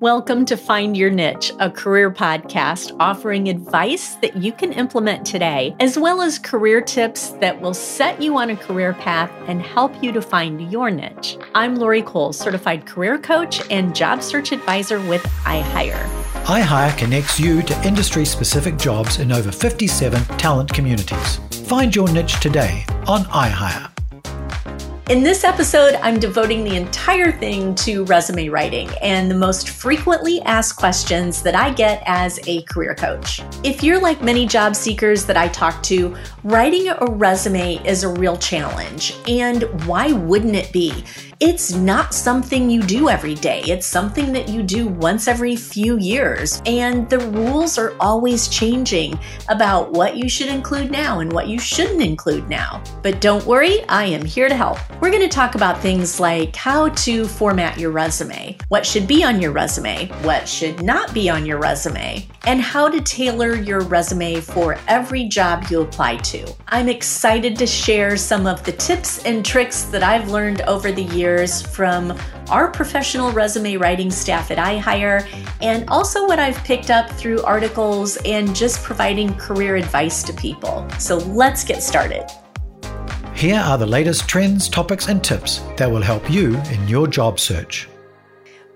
Welcome to Find Your Niche, a career podcast offering advice that you can implement today, as well as career tips that will set you on a career path and help you to find your niche. I'm Lori Cole, certified career coach and job search advisor with iHire. iHire connects you to industry specific jobs in over 57 talent communities. Find your niche today on iHire. In this episode, I'm devoting the entire thing to resume writing and the most frequently asked questions that I get as a career coach. If you're like many job seekers that I talk to, writing a resume is a real challenge. And why wouldn't it be? It's not something you do every day. It's something that you do once every few years. And the rules are always changing about what you should include now and what you shouldn't include now. But don't worry, I am here to help. We're going to talk about things like how to format your resume, what should be on your resume, what should not be on your resume, and how to tailor your resume for every job you apply to. I'm excited to share some of the tips and tricks that I've learned over the years years from our professional resume writing staff at iHire, and also what I've picked up through articles and just providing career advice to people. So let's get started. Here are the latest trends, topics, and tips that will help you in your job search.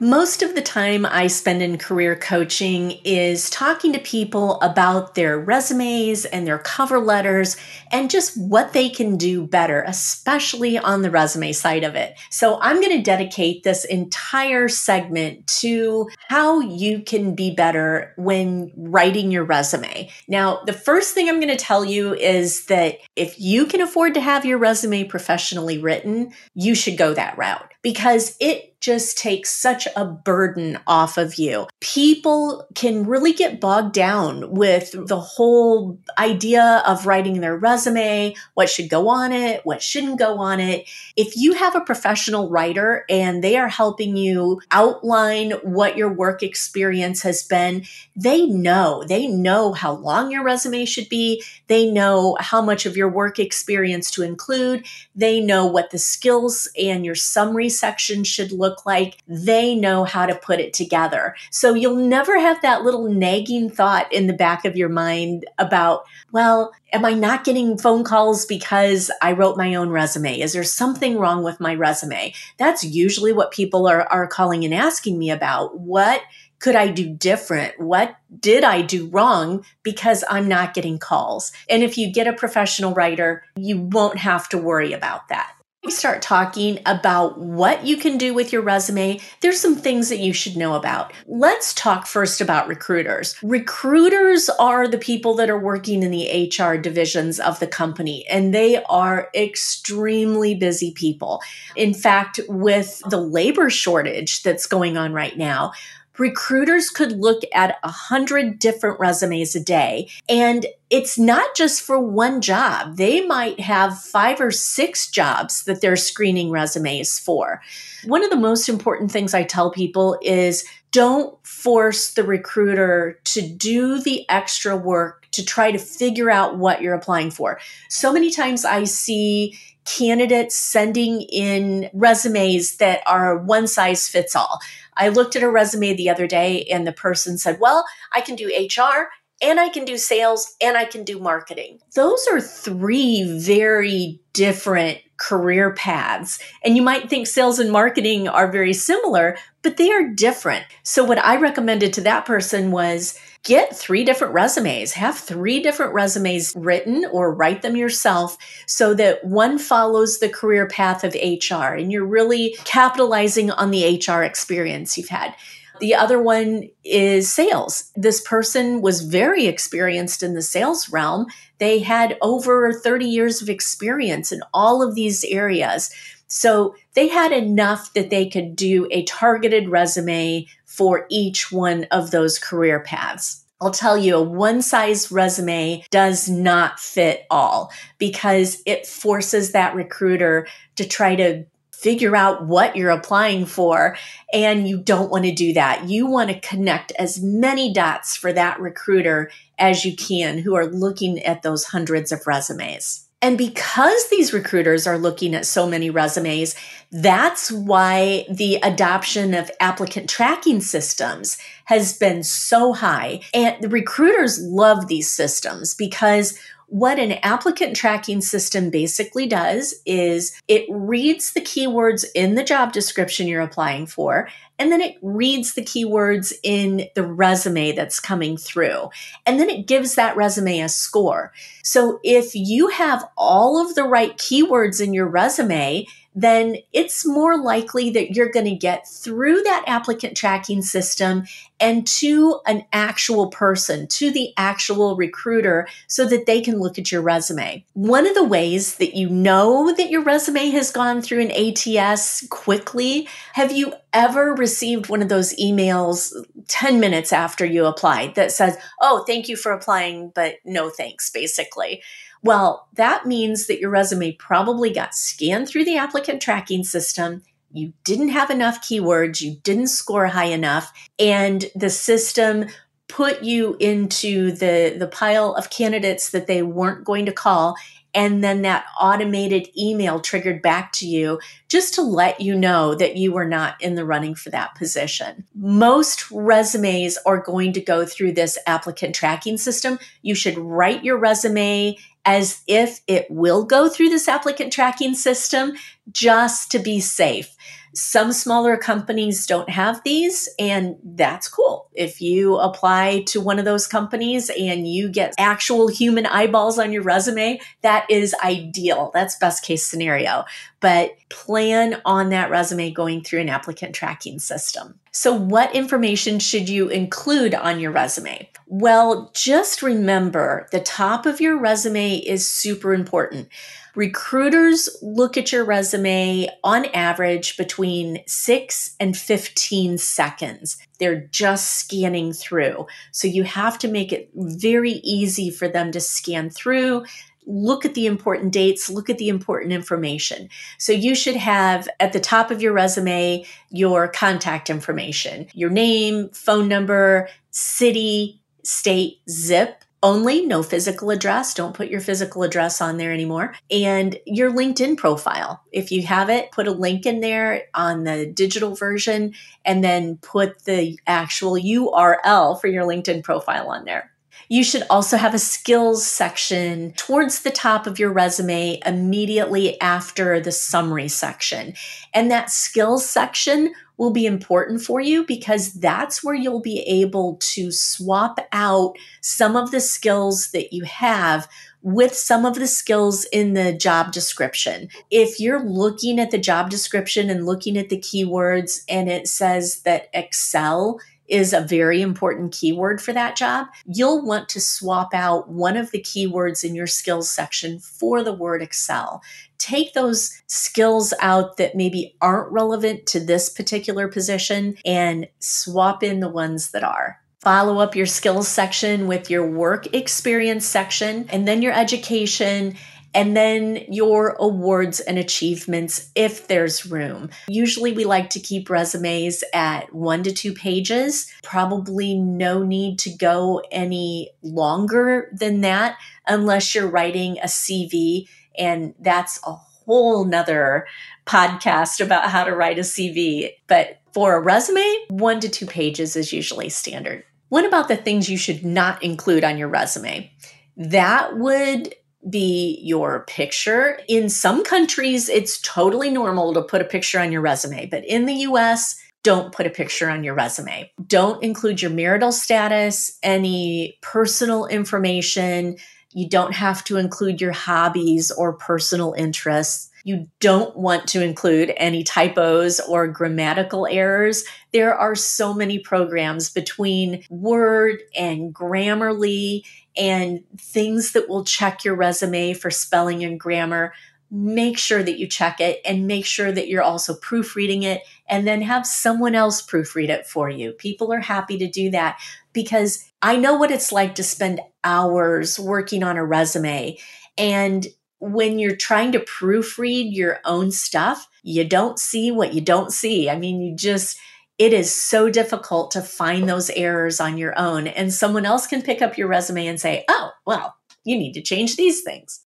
Most of the time I spend in career coaching is talking to people about their resumes and their cover letters and just what they can do better, especially on the resume side of it. So I'm going to dedicate this entire segment to how you can be better when writing your resume. Now, the first thing I'm going to tell you is that if you can afford to have your resume professionally written, you should go that route because it just takes such a burden off of you. People can really get bogged down with the whole idea of writing their resume, what should go on it, what shouldn't go on it. If you have a professional writer and they are helping you outline what your work experience has been, they know, they know how long your resume should be. They know how much of your work experience to include. They know what the skills and your summary section should look like, they know how to put it together. So you'll never have that little nagging thought in the back of your mind about, well, am I not getting phone calls because I wrote my own resume? Is there something wrong with my resume? That's usually what people are, are calling and asking me about. What could I do different? What did I do wrong because I'm not getting calls? And if you get a professional writer, you won't have to worry about that we start talking about what you can do with your resume, there's some things that you should know about. Let's talk first about recruiters. Recruiters are the people that are working in the HR divisions of the company, and they are extremely busy people. In fact, with the labor shortage that's going on right now, recruiters could look at a hundred different resumes a day and it's not just for one job. They might have five or six jobs that they're screening resumes for. One of the most important things I tell people is don't force the recruiter to do the extra work to try to figure out what you're applying for. So many times I see candidates sending in resumes that are one size fits all. I looked at a resume the other day and the person said, Well, I can do HR and I can do sales and I can do marketing. Those are three very different career paths. And you might think sales and marketing are very similar, but they are different. So, what I recommended to that person was get three different resumes, have three different resumes written or write them yourself so that one follows the career path of HR and you're really capitalizing on the HR experience you've had. The other one is sales. This person was very experienced in the sales realm. They had over 30 years of experience in all of these areas. So they had enough that they could do a targeted resume for each one of those career paths. I'll tell you, a one size resume does not fit all because it forces that recruiter to try to figure out what you're applying for. And you don't want to do that. You want to connect as many dots for that recruiter as you can who are looking at those hundreds of resumes. And because these recruiters are looking at so many resumes, that's why the adoption of applicant tracking systems has been so high. And the recruiters love these systems because what an applicant tracking system basically does is it reads the keywords in the job description you're applying for, and then it reads the keywords in the resume that's coming through. And then it gives that resume a score. So if you have all of the right keywords in your resume, then it's more likely that you're going to get through that applicant tracking system and to an actual person, to the actual recruiter, so that they can look at your resume. One of the ways that you know that your resume has gone through an ATS quickly, have you ever received one of those emails 10 minutes after you applied that says, Oh, thank you for applying, but no thanks, basically? Well, that means that your resume probably got scanned through the applicant tracking system. You didn't have enough keywords, you didn't score high enough, and the system put you into the the pile of candidates that they weren't going to call and then that automated email triggered back to you just to let you know that you were not in the running for that position. Most resumes are going to go through this applicant tracking system. You should write your resume as if it will go through this applicant tracking system just to be safe. Some smaller companies don't have these, and that's cool. If you apply to one of those companies and you get actual human eyeballs on your resume, that is ideal. That's best case scenario. But plan on that resume going through an applicant tracking system. So, what information should you include on your resume? Well, just remember the top of your resume is super important. Recruiters look at your resume on average between six and 15 seconds. They're just scanning through. So you have to make it very easy for them to scan through look at the important dates, look at the important information. So you should have at the top of your resume your contact information, your name, phone number, city, state, zip, only, no physical address. Don't put your physical address on there anymore. And your LinkedIn profile. If you have it, put a link in there on the digital version and then put the actual URL for your LinkedIn profile on there. You should also have a skills section towards the top of your resume immediately after the summary section. And that skills section will be important for you because that's where you'll be able to swap out some of the skills that you have with some of the skills in the job description. If you're looking at the job description and looking at the keywords and it says that Excel is a very important keyword for that job, you'll want to swap out one of the keywords in your skills section for the word Excel. Take those skills out that maybe aren't relevant to this particular position and swap in the ones that are follow up your skills section with your work experience section and then your education and then your awards and achievements if there's room. Usually, we like to keep resumes at one to two pages. Probably no need to go any longer than that unless you're writing a CV, and that's a whole nother podcast about how to write a CV. But for a resume, one to two pages is usually standard. What about the things you should not include on your resume? That would be your picture. In some countries, it's totally normal to put a picture on your resume, but in the US, don't put a picture on your resume. Don't include your marital status, any personal information. You don't have to include your hobbies or personal interests. You don't want to include any typos or grammatical errors. There are so many programs between Word and Grammarly and things that will check your resume for spelling and grammar. Make sure that you check it and make sure that you're also proofreading it and then have someone else proofread it for you. People are happy to do that because I know what it's like to spend hours working on a resume. And when you're trying to proofread your own stuff, you don't see what you don't see. I mean, you just, it is so difficult to find those errors on your own. And someone else can pick up your resume and say, oh, well, you need to change these things.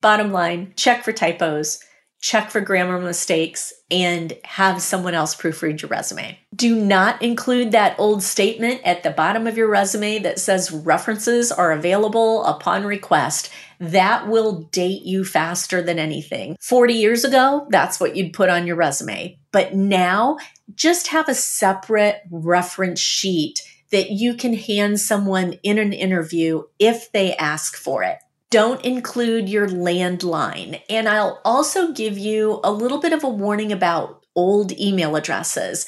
Bottom line, check for typos, check for grammar mistakes, and have someone else proofread your resume. Do not include that old statement at the bottom of your resume that says references are available upon request. That will date you faster than anything. 40 years ago, that's what you'd put on your resume. But now, just have a separate reference sheet that you can hand someone in an interview if they ask for it don't include your landline. And I'll also give you a little bit of a warning about old email addresses.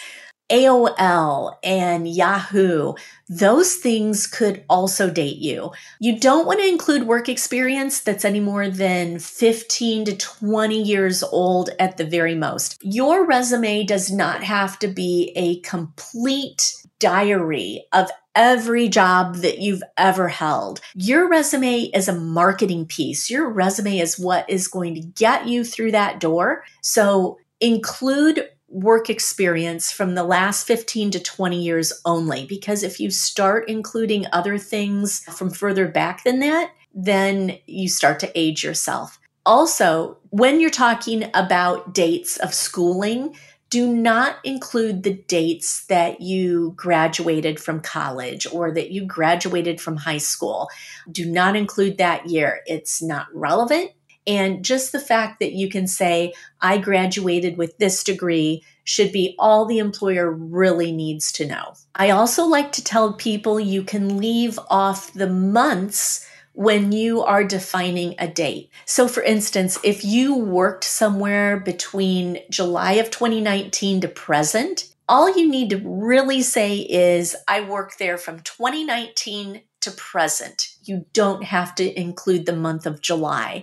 AOL and Yahoo, those things could also date you. You don't want to include work experience that's any more than 15 to 20 years old at the very most. Your resume does not have to be a complete diary of every job that you've ever held. Your resume is a marketing piece. Your resume is what is going to get you through that door. So include work experience from the last 15 to 20 years only. Because if you start including other things from further back than that, then you start to age yourself. Also, when you're talking about dates of schooling, do not include the dates that you graduated from college or that you graduated from high school. Do not include that year. It's not relevant. And just the fact that you can say, I graduated with this degree should be all the employer really needs to know. I also like to tell people you can leave off the months when you are defining a date. So, for instance, if you worked somewhere between July of 2019 to present, all you need to really say is, I work there from 2019 to present. You don't have to include the month of July.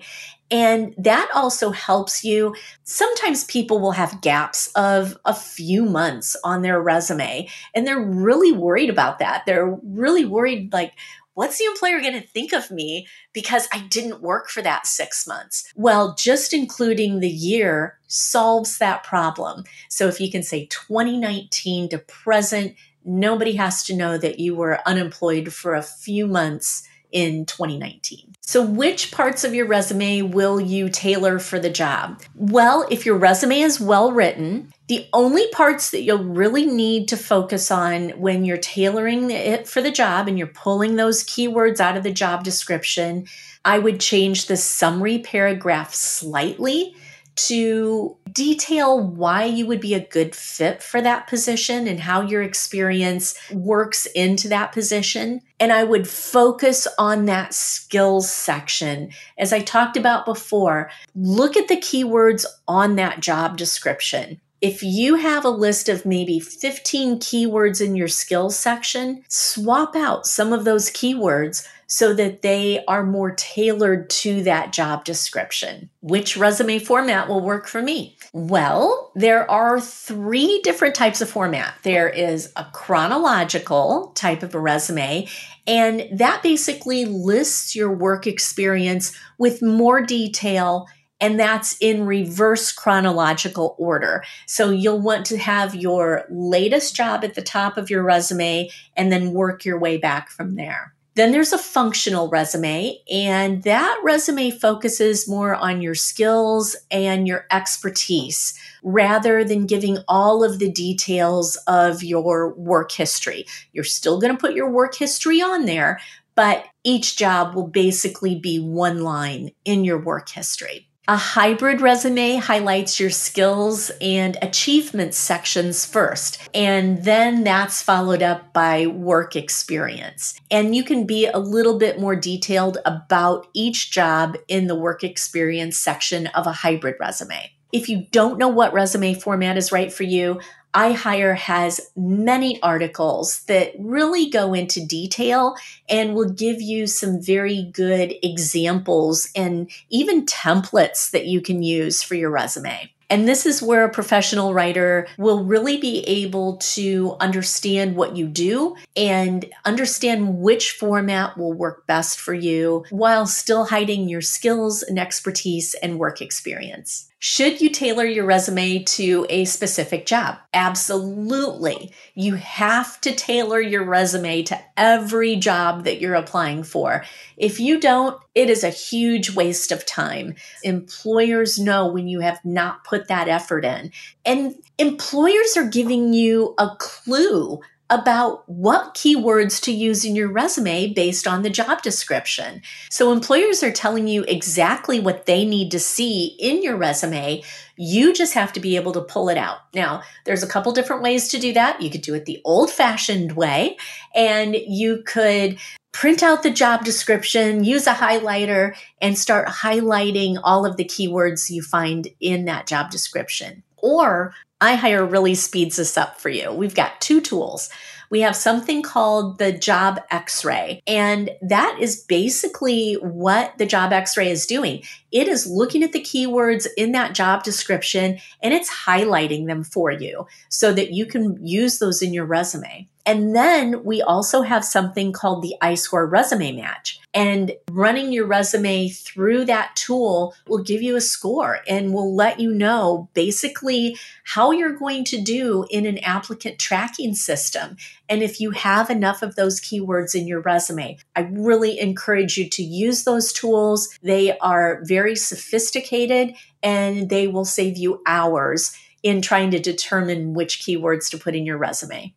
And that also helps you. Sometimes people will have gaps of a few months on their resume, and they're really worried about that. They're really worried, like, what's the employer going to think of me because I didn't work for that six months? Well, just including the year solves that problem. So if you can say 2019 to present, nobody has to know that you were unemployed for a few months in 2019. So, which parts of your resume will you tailor for the job? Well, if your resume is well written, the only parts that you'll really need to focus on when you're tailoring it for the job and you're pulling those keywords out of the job description, I would change the summary paragraph slightly to detail why you would be a good fit for that position and how your experience works into that position. And I would focus on that skills section. As I talked about before, look at the keywords on that job description. If you have a list of maybe 15 keywords in your skills section, swap out some of those keywords so that they are more tailored to that job description. Which resume format will work for me? Well, there are three different types of format. There is a chronological type of a resume, and that basically lists your work experience with more detail and that's in reverse chronological order. So you'll want to have your latest job at the top of your resume and then work your way back from there. Then there's a functional resume, and that resume focuses more on your skills and your expertise rather than giving all of the details of your work history. You're still going to put your work history on there, but each job will basically be one line in your work history. A hybrid resume highlights your skills and achievements sections first, and then that's followed up by work experience. And you can be a little bit more detailed about each job in the work experience section of a hybrid resume. If you don't know what resume format is right for you, iHire has many articles that really go into detail and will give you some very good examples and even templates that you can use for your resume. And this is where a professional writer will really be able to understand what you do and understand which format will work best for you while still hiding your skills and expertise and work experience. Should you tailor your resume to a specific job? Absolutely. You have to tailor your resume to every job that you're applying for. If you don't, it is a huge waste of time. Employers know when you have not put that effort in. And employers are giving you a clue about what keywords to use in your resume based on the job description. So, employers are telling you exactly what they need to see in your resume. You just have to be able to pull it out. Now, there's a couple different ways to do that. You could do it the old fashioned way, and you could print out the job description, use a highlighter, and start highlighting all of the keywords you find in that job description. Or iHire really speeds this up for you. We've got two tools. We have something called the Job X ray, and that is basically what the Job X ray is doing. It is looking at the keywords in that job description and it's highlighting them for you so that you can use those in your resume. And then we also have something called the iScore resume match. And running your resume through that tool will give you a score and will let you know basically how you're going to do in an applicant tracking system. And if you have enough of those keywords in your resume, I really encourage you to use those tools. They are very sophisticated and they will save you hours in trying to determine which keywords to put in your resume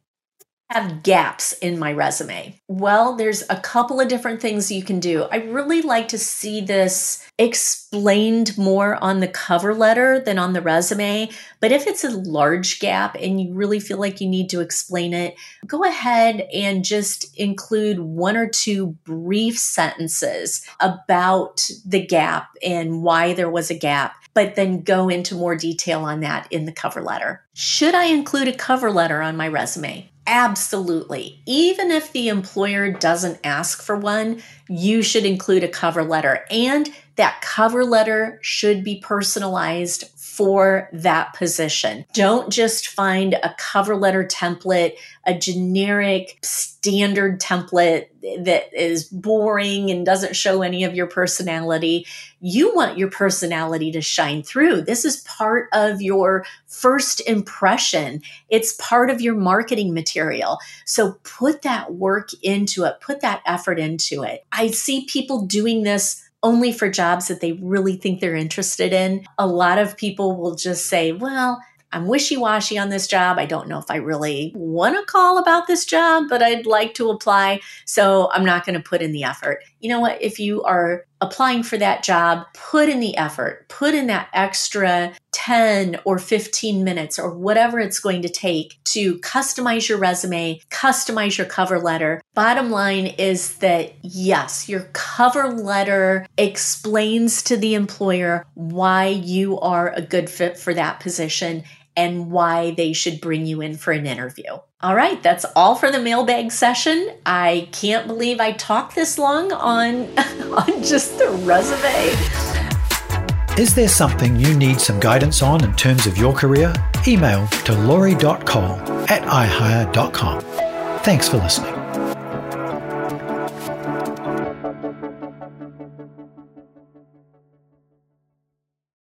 have gaps in my resume? Well, there's a couple of different things you can do. I really like to see this explained more on the cover letter than on the resume. But if it's a large gap and you really feel like you need to explain it, go ahead and just include one or two brief sentences about the gap and why there was a gap but then go into more detail on that in the cover letter. Should I include a cover letter on my resume? Absolutely. Even if the employer doesn't ask for one, you should include a cover letter. And that cover letter should be personalized for that position. Don't just find a cover letter template, a generic standard template that is boring and doesn't show any of your personality. You want your personality to shine through. This is part of your first impression, it's part of your marketing material. So put that work into it, put that effort into it. I see people doing this only for jobs that they really think they're interested in. A lot of people will just say, well, I'm wishy washy on this job. I don't know if I really want to call about this job, but I'd like to apply. So I'm not going to put in the effort. You know what? If you are applying for that job, put in the effort, put in that extra 10 or 15 minutes or whatever it's going to take to customize your resume, customize your cover letter. Bottom line is that yes, your cover letter explains to the employer why you are a good fit for that position and why they should bring you in for an interview. All right, that's all for the mailbag session. I can't believe I talked this long on, on just the resume. Is there something you need some guidance on in terms of your career? Email to lori.cole at ihire.com. Thanks for listening.